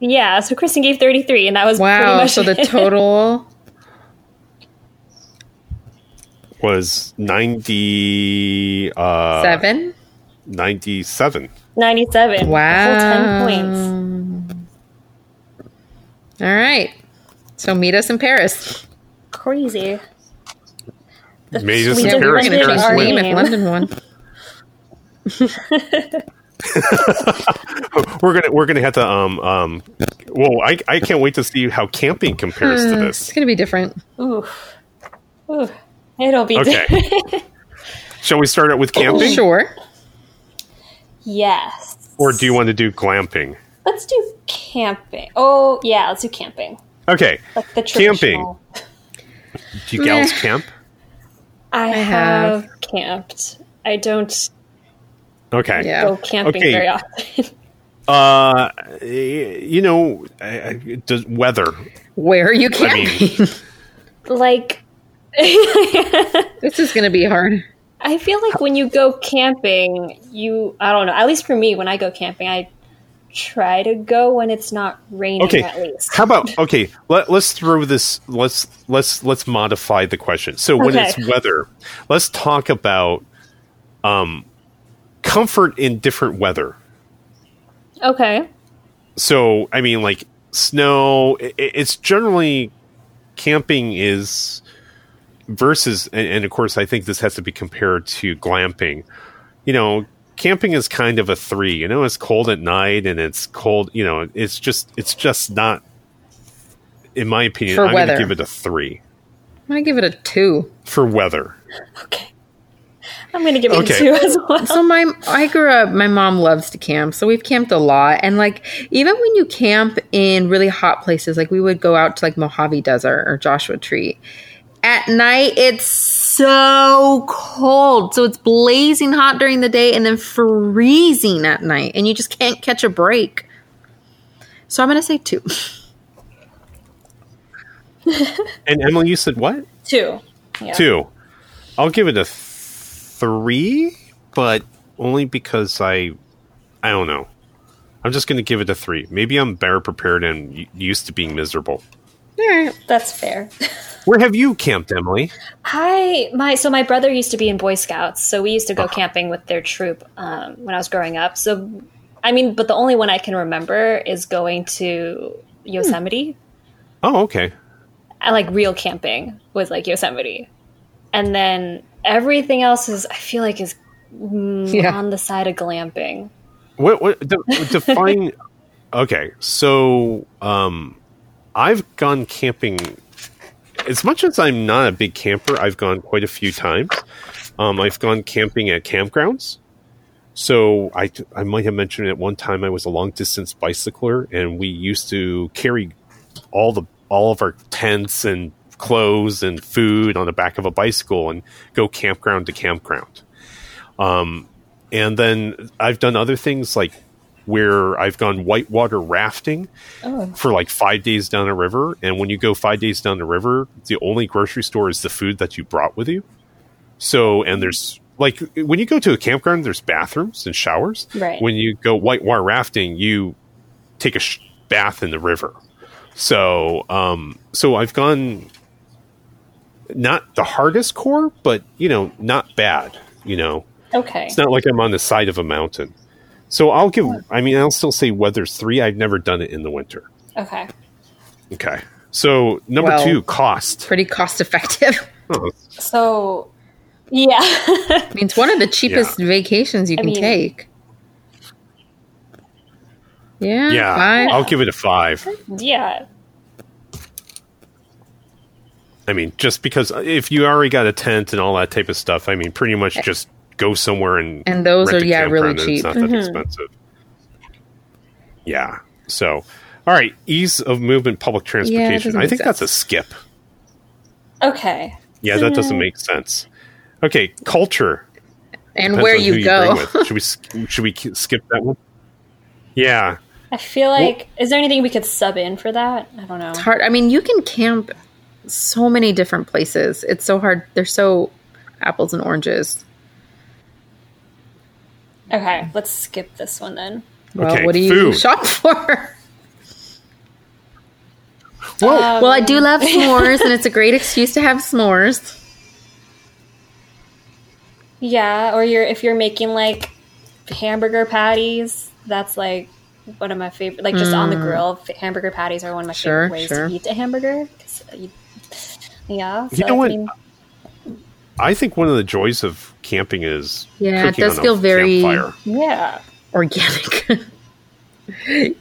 yeah, so Kristen gave 33, and that was pretty wow. much So the <laughs> total. Was ninety uh, Seven. Ninety-seven. 97. Wow. Full 10 points. All right. So meet us in Paris. Crazy. Made us We in did Paris. London Paris our win. name if name. London <laughs> won. We're gonna we're gonna have to um um. Well, I I can't wait to see how camping compares to Uh, this. It's gonna be different. Ooh. Ooh. It'll be Okay. different. <laughs> Shall we start out with camping, Sure. yes. or do you want to do glamping? Let's do camping. Oh, yeah, let's do camping. Okay, Like the Camping. Traditional. do you gals camp? I, have. have camped. I don't Okay. Yeah. go camping Okay. very often. <laughs> Uh, you know, does weather? Where are you I mean- camping? <laughs> like, <laughs> this is gonna be hard. I feel like when you go camping, you I don't know. At least for me, when I go camping, I try to go when it's not raining. Okay. at least. How about okay? Let, let's throw this. Let's let's let's modify the question. So when Okay. it's weather, let's talk about um comfort in different weather. Okay. so i mean like snow i- i it's generally camping is versus and, and of course i think this has to be compared to glamping you know camping is kind of a three you know it's cold at night and it's cold you know it's just it's just not in my opinion For i'm going to weather. give it a three I'm gonna give it a two. for weather Okay. I'm gonna give it Okay. a two as well. So my I grew up. My mom loves to camp, so we've camped a lot. And like even when you camp in really hot places, like we would go out to like Mojave Desert or Joshua Tree. At night, it's so cold. So it's blazing hot during the day and then freezing at night, and you just can't catch a break. So I'm gonna say two. <laughs> and emily you said what Two. Yeah. two i'll give it a three but only because i i don't know i'm just going to give it a three maybe i'm better prepared and used to being miserable All right. That's fair. <laughs> where have you camped emily I my so my brother used to be in Boy Scouts, so we used to go camping with their troop um, when I was growing up. So, I mean, but the only one I can remember is going to Yosemite. oh okay I like real camping was like Yosemite, and then everything else is I feel like is mm, Yeah. on the side of glamping. what what de- <laughs> define okay so um i've gone camping as much as i'm not a big camper i've gone quite a few times um i've gone camping at campgrounds So I I might have mentioned at one time I was a long distance bicycler, and we used to carry all the all of our tents and clothes and food on the back of a bicycle and go campground to campground. Um, and then I've done other things like where I've gone whitewater rafting Oh. for like five days down a river. And when you go five days down the river, the only grocery store is the food that you brought with you. So, and there's like when you go to a campground, there's bathrooms and showers. Right. When you go whitewater rafting, you take a sh- bath in the river. So, um, so I've gone not the hardest core, but you know, not bad. You know, Okay. it's not like I'm on the side of a mountain. So I'll give. I mean, I'll still say weather's three. I've never done it in the winter. Okay. Okay. So number Well- two, cost. Pretty cost effective. <laughs> Oh, So, yeah. I mean, it's one of the cheapest vacations you I can mean- take. Yeah. yeah, five. I'll give it a five. yeah. I mean, just because if you already got a tent and all that type of stuff, I mean, pretty much eh. just go somewhere and And those rent are, a yeah, really cheap. It's not that mm-hmm. expensive. Yeah. So, all right, ease of movement, public transportation. doesn't I make think that's a skip. Okay. Yeah, that doesn't mm-hmm. make sense. Okay, culture. and Depends where on you go. bring. Should we should we skip that one? Yeah. I feel like, is there anything we could sub in for that? I don't know. It's hard. I mean, you can camp so many different places. It's so hard. They're so apples and oranges. Okay, let's skip this one then. Well, Okay, what do you food. shop for? Well, well, I do love s'mores, and it's a great excuse to have s'mores. Yeah, or you're if you're making like hamburger patties, that's like one of my favorite. Like just on the grill, hamburger patties are one of my Mm. Sure, favorite ways sure. to eat a hamburger. you- yeah, You know I what? mean, I think one of the joys of camping is Yeah, it does on feel very- campfire. yeah, Organic. <laughs>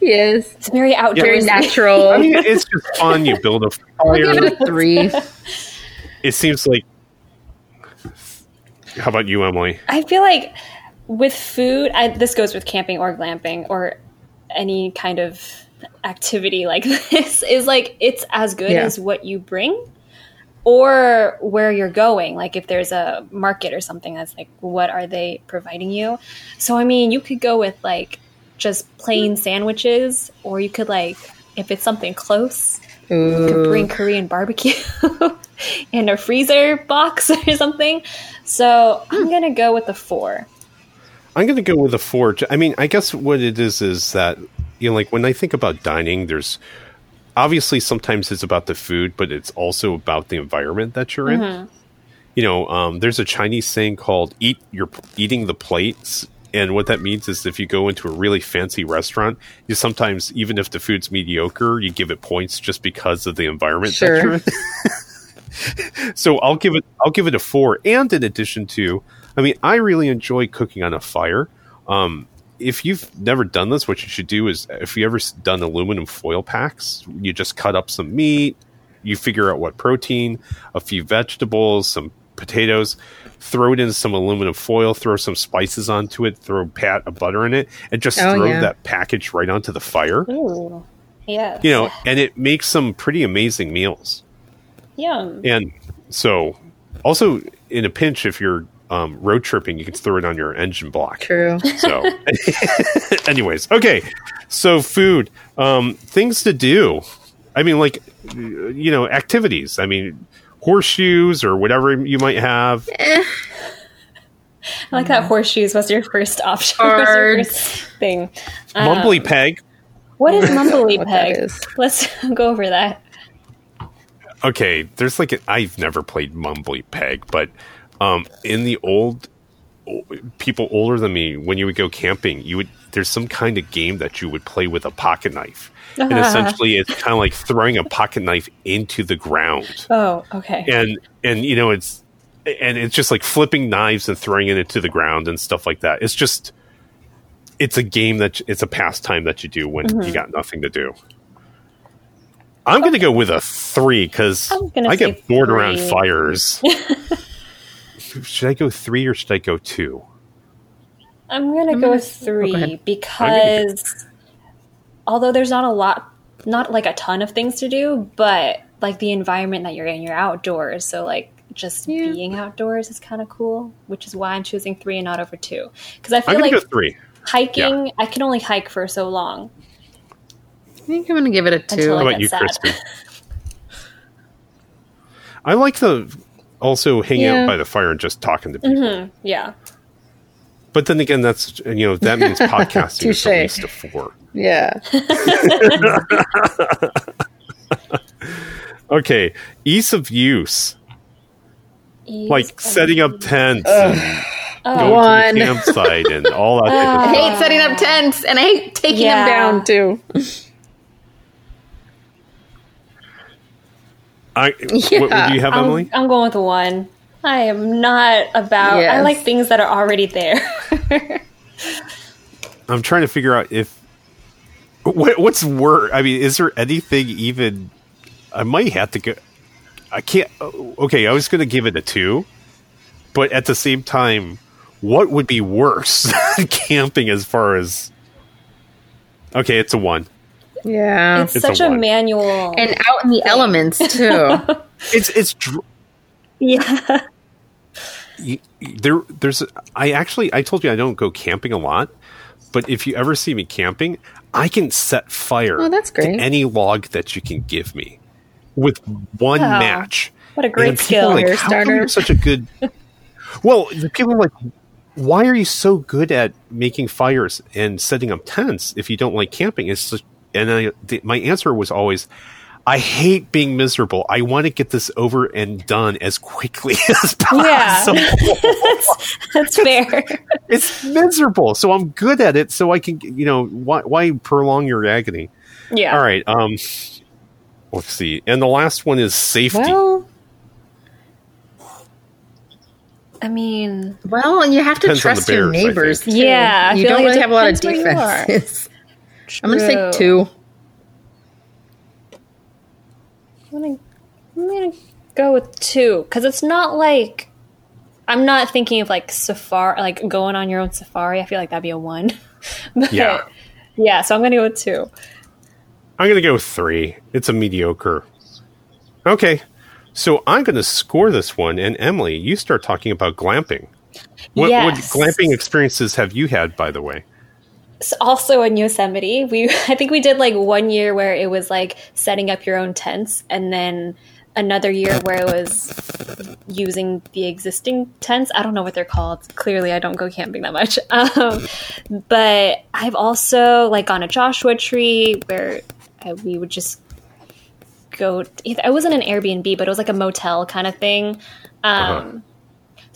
yes. it's very outdoorsy. Very natural. I mean, it's just fun. You build a <laughs> I'll give fire. it a three. It seems like. How about you, Emily? I feel like with food, I, this goes with camping or glamping or any kind of activity like <laughs> this, is like it's as good Yeah. as what you bring or where you're going. Like if there's a market or something that's like, what are they providing you? So, I mean, you could go with like just plain sandwiches, or you could like, if it's something close, you could bring Korean barbecue <laughs> in a freezer box <laughs> or something. So I'm hmm. gonna go with the four. I'm to go with the four. I mean, I guess what it is is that you know, like when I think about dining, there's obviously sometimes it's about the food, but it's also about the environment that you're in. You know, um, there's a Chinese saying called "eat you're eating the plates," and what that means is if you go into a really fancy restaurant, you sometimes even if the food's mediocre, you give it points just because of the environment that Sure. you're in. <laughs> so I'll give it I'll give it a four. And in addition to, I mean, I really enjoy cooking on a fire. Um, if you've never done this, what you should do is if you ever done aluminum foil packs, you just cut up some meat, you figure out what protein, a few vegetables, some potatoes, throw it in some aluminum foil, throw some spices onto it, throw a pat of butter in it, and just Oh, throw yeah. that package right onto the fire. Ooh, yes. You know, and it makes some pretty amazing meals. yum. And so, also in a pinch, if you're um, road tripping, you can throw it on your engine block. True. So, <laughs> anyways, okay. So, food, um, things to do. I mean, like, you know, activities. I mean, horseshoes or whatever you might have. I like that horseshoes was your first option. <laughs> was your first thing. Um, Mumbly peg. What is <laughs> mumbly peg? is. Let's go over that. Okay, there's like a, I've never played Mumbly Peg, but um, in the old people older than me, when you would go camping, you would there's some kind of game that you would play with a pocket knife, and <laughs> essentially it's kind of like throwing a pocket knife into the ground, Oh, okay. and and you know it's and it's just like flipping knives and throwing it into the ground and stuff like that. It's just it's a game that it's a pastime that you do when you got nothing to do. I'm going to go with a three because I get bored around three. <laughs> fires. should I go three or should I go two? I'm gonna go mm-hmm. with three I'm because although there's not a lot, not like a ton of things to do, but like the environment that you're in, you're outdoors, so like just Yeah. being outdoors is kind of cool. Which is why I'm choosing three and not over two because I I'm feel like go three. hiking, I can only hike for so long. I think I'm going to give it a two. I How about you, sad. Kristen? <laughs> I like the also hanging Yeah. out by the fire and just talking to people. Mm-hmm. Yeah, But then again, that's you know that means <laughs> podcasting is at Touche. least a four. Yeah. <laughs> Okay, ease of use, Ease like of setting up tents, and oh. going One. to the campsite, and all that. <laughs> I hate setting up tents and I hate taking Yeah. them down too. I, <laughs> what, what do you have, I'm, Emily? I'm going with one. I am not about. I like things that are already there. <laughs> I'm trying to figure out if what, what's worse. I mean, is there anything even? I might have to go. I can't. oh, Okay, I was going to give it a two, but at the same time, what would be worse <laughs> camping as far as? Okay, it's a one. Yeah. it's It's such a, one. manual. and out in the elements <laughs> too. It's it's dr- yeah, you- there. There's. I actually. I told you I don't go camping a lot, but if you ever see me camping, I can set fire. Oh, that's great. To any log that you can give me with one Wow. match. what a great skill. Like, Fire How come starter. you're such a good? <laughs> well, the people are like, why are you so good at making fires and setting up tents if you don't like camping? It's just, and I, the, my answer was always, I hate being miserable. I want to get this over and done as quickly <laughs> as Yeah. <laughs> possible. That's fair. <laughs> it's miserable, so I'm good at it. So I can, you know, why, why prolong your agony? Yeah. All right. Um, let's see. And the last one is safety. well, I mean, well, and you have to Depends trust your bears, I neighbors. too. Yeah, you don't like it really have a lot of depends where you are. defenses. I'm going to say two. I'm gonna, I'm gonna go with two because it's not like I'm not thinking of like safari, like going on your own safari. I feel like that'd be a one. <laughs> But, Yeah. yeah. So I'm gonna go with two. I'm going to go with three. It's a mediocre. Okay. So I'm going to score this one. And Emily, you start talking about glamping. What, what glamping experiences have you had, by the way? So also in Yosemite, we <laughs> I think we did like one year where it was like setting up your own tents, and then another year where it was using the existing tents. I don't know what they're called. Clearly, I don't go camping that much. <laughs> Um, but I've also like gone a Joshua Tree where I, we would just go. It wasn't an Airbnb, but it was like a motel kind of thing. Um, Uh-huh.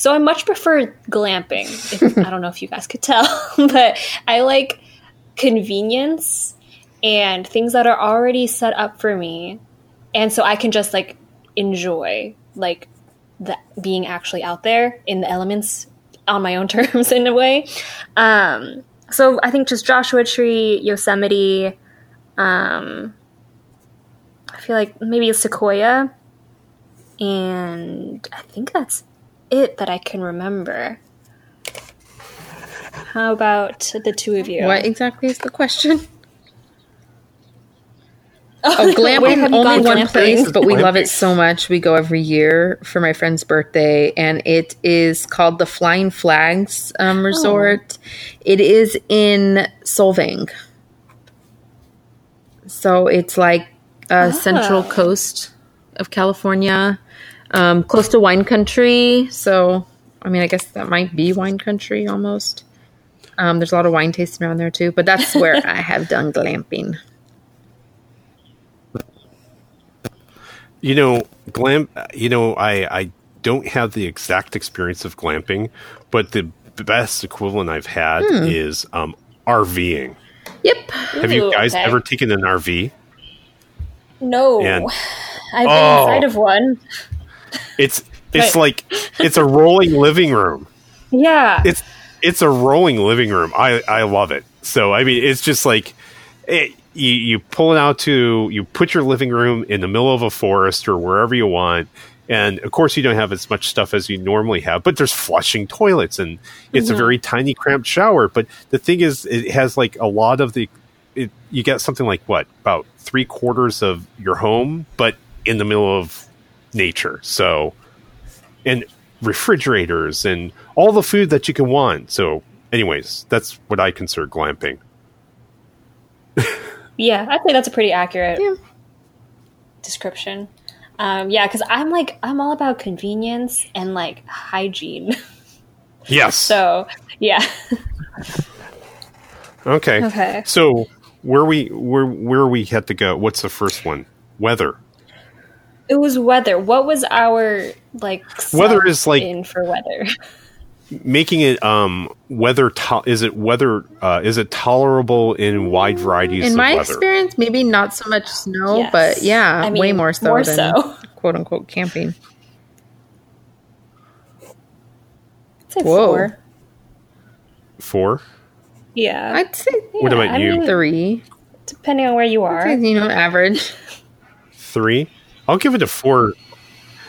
So I much prefer glamping. If, I don't know if you guys could tell, <laughs> but I like convenience and things that are already set up for me. And so I can just like enjoy like the being actually out there in the elements on my own <laughs> terms in a way. Um so I think just Joshua Tree, Yosemite, um I feel like maybe Sequoia and I think that's it that I can remember. How about the two of you? What exactly is the question? <laughs> Oh, Where glamping only one glamping? place, but we love it so much. We go every year for my friend's birthday, and it is called the Flying Flags um, Resort. It is in Solvang, so it's like uh, central coast of California, um, close to wine country. So, I mean, I guess that might be wine country almost. Um, there's a lot of wine tasting around there too, but that's where <laughs> I have done glamping. You know, glam. You know, I I don't have the exact experience of glamping, but the best equivalent I've had Hmm. is um, RVing. Yep. Have you guys okay. ever taken an RV? No. And- I've been Oh. inside of one. It's it's like it's a rolling living room. Yeah. It's it's a rolling living room. I I love it. So I mean, it's just like it, you you pull it out to you put your living room in the middle of a forest or wherever you want, And of course, you don't have as much stuff as you normally have, but there's flushing toilets and it's a mm-hmm. very tiny, cramped shower. But the thing is, it has like a lot of the, it, you get something like what, about three quarters of your home, but in the middle of nature. So, and refrigerators and all the food that you can want. So, anyways, that's what I consider glamping. Yeah, I'd say that's a pretty accurate Yeah. description. Um, yeah, because I'm like I'm all about convenience and like hygiene. <laughs> Yes. so yeah, okay. Okay. So where we where where we had to go? What's the first one? Weather. It was weather. What was our like Weather is, like- in for weather? <laughs> Making it um weather to- is it weather uh, is it tolerable in wide varieties In of my weather? experience, maybe not so much snow, Yes. but yeah, I way more so more than so. <laughs> quote unquote camping. I'd say Whoa. four. Four. Yeah, I'd say What Yeah, about I you? mean, three. depending on where you are. You know, average. Three. I'll give it a four.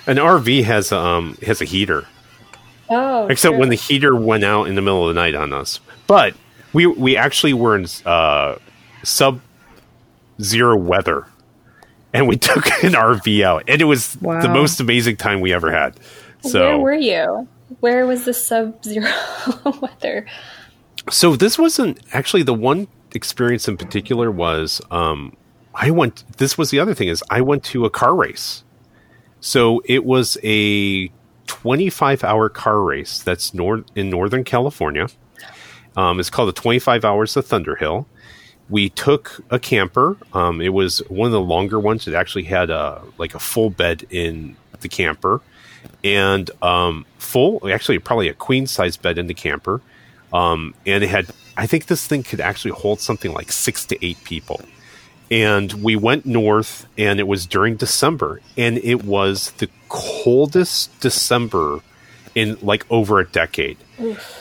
An RV has um has a heater. Oh, except true. when the heater went out in the middle of the night on us. But we we actually were in uh, sub zero weather, and we <laughs> took an RV out, and it was the most amazing time we ever had. So where were you? Where was the sub-zero <laughs> weather? so this wasn't actually the one experience in particular was um I went this was the other thing is I went to a car race. So it was a 25 hour car race that's north in northern California. Um, it's called the 25 hours of Thunderhill. We took a camper. Um, it was one of the longer ones. It actually had a like a full bed in the camper, and um, full actually probably a queen size bed in the camper. Um, and it had I think this thing could actually hold something like six to eight people. And we went north, and it was during December, and it was the coldest December in like over a decade.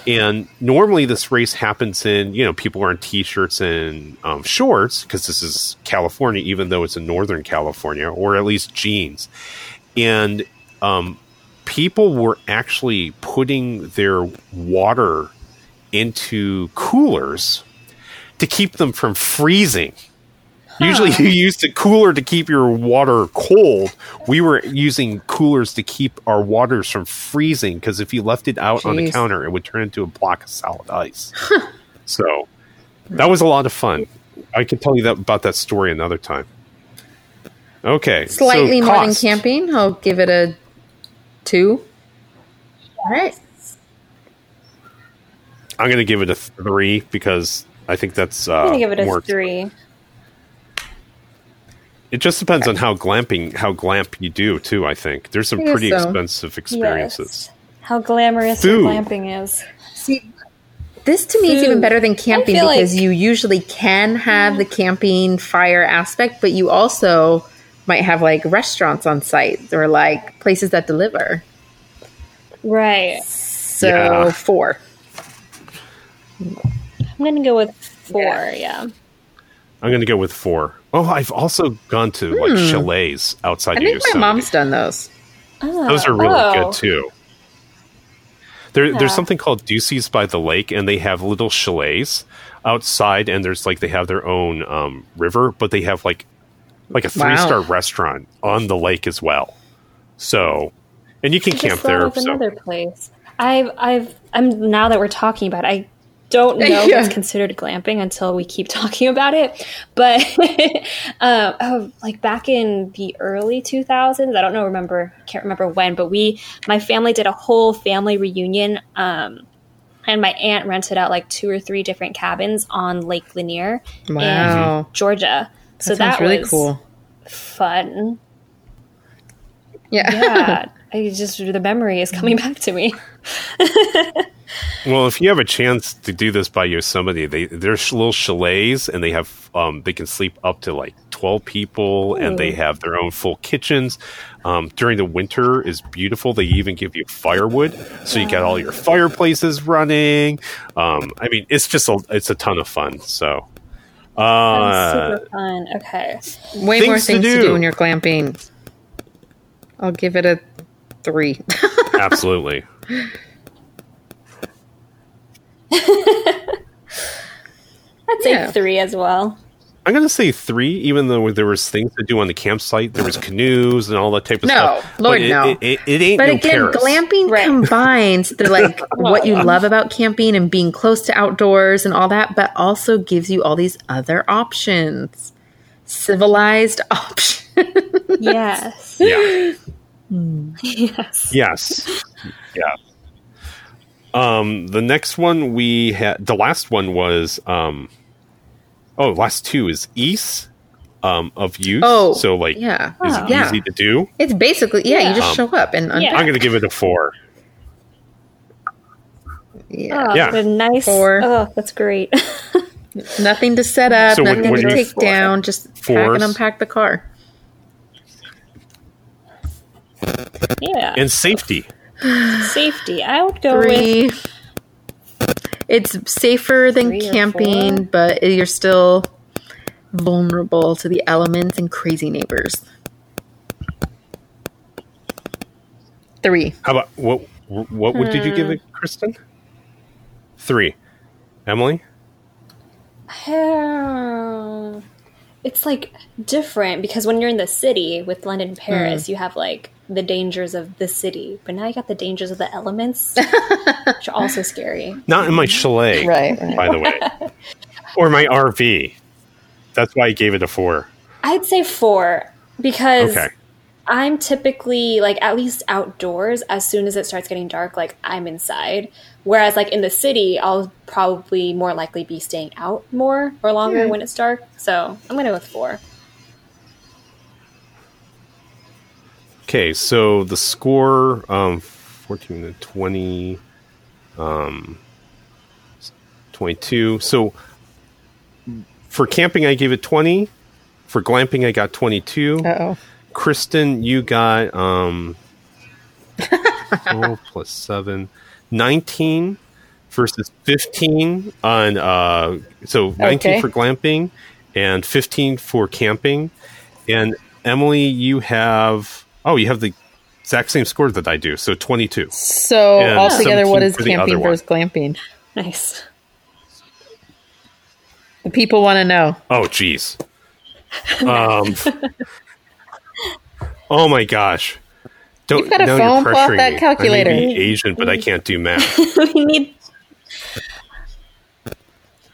And normally this race happens in, you know, people wearing t-shirts and um, shorts because this is California, even though it's in Northern California, or at least jeans. And um, people were actually putting their water into coolers to keep them from freezing. Usually you used a cooler to keep your water cold. We were using coolers to keep our waters from freezing because if you left it out on the counter, it would turn into a block of solid ice. so that was a lot of fun. I could tell you that about that story another time. Okay. so Slightly more than camping. I'll give it a two. All right. I'm going to give it a three because I think that's uh, I'm gonna give it a more three. It just depends on how glamping, how glamp you do too. I think there's some pretty so. expensive experiences. Yes. How glamorous Food. glamping is. See, this to me is even better than camping because like- you usually can have the camping fire aspect, but you also might have like restaurants on site or like places that deliver. Right. So Yeah. four. I'm gonna go with four. Yeah. I'm going to go with four. Oh, I've also gone to like chalets outside Hmm. I of think my mom's done those. Those are really Oh. good too. There, Yeah. There's something called Ducey's by the lake, and they have little chalets outside, and there's like they have their own um, river, but they have like like a three star Wow. restaurant on the lake as well. So, and you can I camp just there. of So. another place. I've, I've, I'm now that we're talking about, it, I don't <laughs> know Yeah. what's considered glamping until we keep <laughs> talking about it. But, <laughs> um, oh, like back in the early 2000s, I don't know, remember, can't remember when, but we, my family did a whole family reunion. Um, and my aunt rented out like two or three different cabins on Lake Lanier Wow. in Georgia. so That sounds that really was cool. fun. Yeah. Yeah, I just the memory is coming back to me. Well, if you have a chance to do this by Yosemite, they there's little chalets, and they have um, they can sleep up to like twelve people, and they have their own full kitchens. Um, during the winter is beautiful. They even give you firewood, so you got all your fireplaces running. Um, I mean, it's just a it's a ton of fun. So, uh, super fun. Okay. Way more Things to things to do. do when you're glamping. I'll give it a Three. <laughs> Absolutely. <laughs> I'd say Yeah. three as well. I'm going to say three, even though there was things to do on the campsite. There was canoes and all that type of stuff. No, stuff. Lord, But it, no. It, it, it ain't But no again, Paris. glamping Right. combines the like <laughs> what you love about camping and being close to outdoors and all that, but also gives you all these other options. Civilized <laughs> options. Yes. Yeah. yes. Yes. Yeah. Um, the next one we had, the last one was, um, oh, last two is East, um, of use. Oh, so like, yeah. is Oh. it Yeah. easy to do? It's basically yeah, you just Um, show up and un- yeah. I'm going to give it a four. yeah. Oh, Yeah. the nice. Four. Oh, that's great. <laughs> nothing to set up, So what- nothing what to do you- take down, just pack and unpack the car. yeah. And safety. <sighs> Safety. I would go with It's safer than Three camping, but you're still vulnerable to the elements and crazy neighbors. Three. How about what? What would did you give it, Kristen? Three. Emily. Hmm. It's like different because when you're in the city with London and Paris, you have like the dangers of the city, but now you got the dangers of the elements, <laughs> which are also scary. Not in my chalet, <laughs> Right, right. by the way, <laughs> or my RV. That's why I gave it a four. I'd say four because Okay. I'm typically like at least outdoors as soon as it starts getting dark, like I'm inside. Whereas like in the city, I'll probably more likely be staying out more or longer hmm. when it's dark. So I'm gonna go with four. Okay, so the score, um, fourteen to twenty, um, twenty-two. So for camping, I gave it twenty. For glamping, I got twenty-two. Uh oh. Kristen, you got um, 12 <laughs> plus 7, 19 versus 15 on, uh, so 19 Okay. for glamping and 15 for camping. And Emily, you have, oh, you have the exact same score that I do, so 22. So And altogether, what 17 is for the other camping versus glamping? Nice. The people want to know. Oh, jeez. Um, oh my gosh. Don't, You've gotta now phone you're pull out that me. I calculator. may be Asian, but I can't do math. <laughs> we need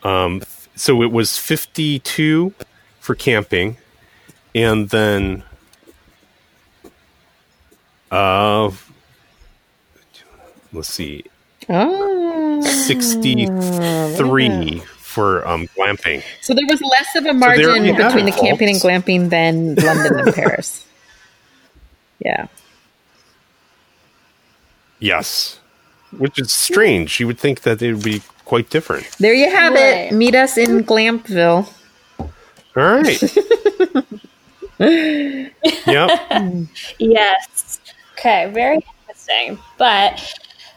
Um, so it was 52 for camping and then uh let's see Oh. 63 for um glamping So there was less of a there margin you have between the camping and glamping than London and Paris. <laughs> Yeah. yes which is strange you would think that it would be quite different There you have Right. it. Meet us in Glampville. all right <laughs> yep Yes. Okay, very interesting. But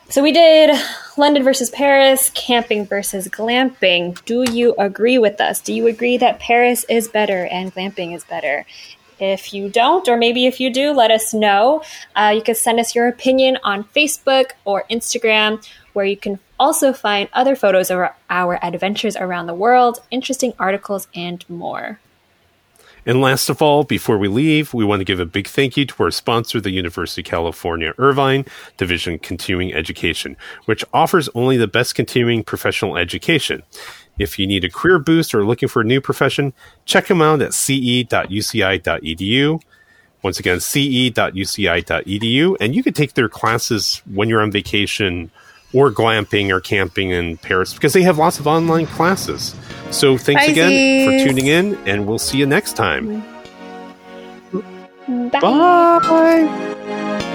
so we did London versus Paris, camping versus glamping. Do you agree with us? Do you agree that Paris is better and glamping is better? If you don't, or maybe if you do, let us know. Uh, you can send us your opinion on Facebook or Instagram, where you can also find other photos of our, adventures around the world, interesting articles, and more. And last of all, before we leave, we want to give a big thank you to our sponsor, the University of California Irvine Division Continuing Education, which offers only the best continuing professional education. If you need a career boost or looking for a new profession, check them out at ce.uci.edu. Once again, ce.uci.edu. And you can take their classes when you're on vacation or glamping or camping in Paris because they have lots of online classes. So thanks again for tuning in, and we'll see you next time. Bye. Bye.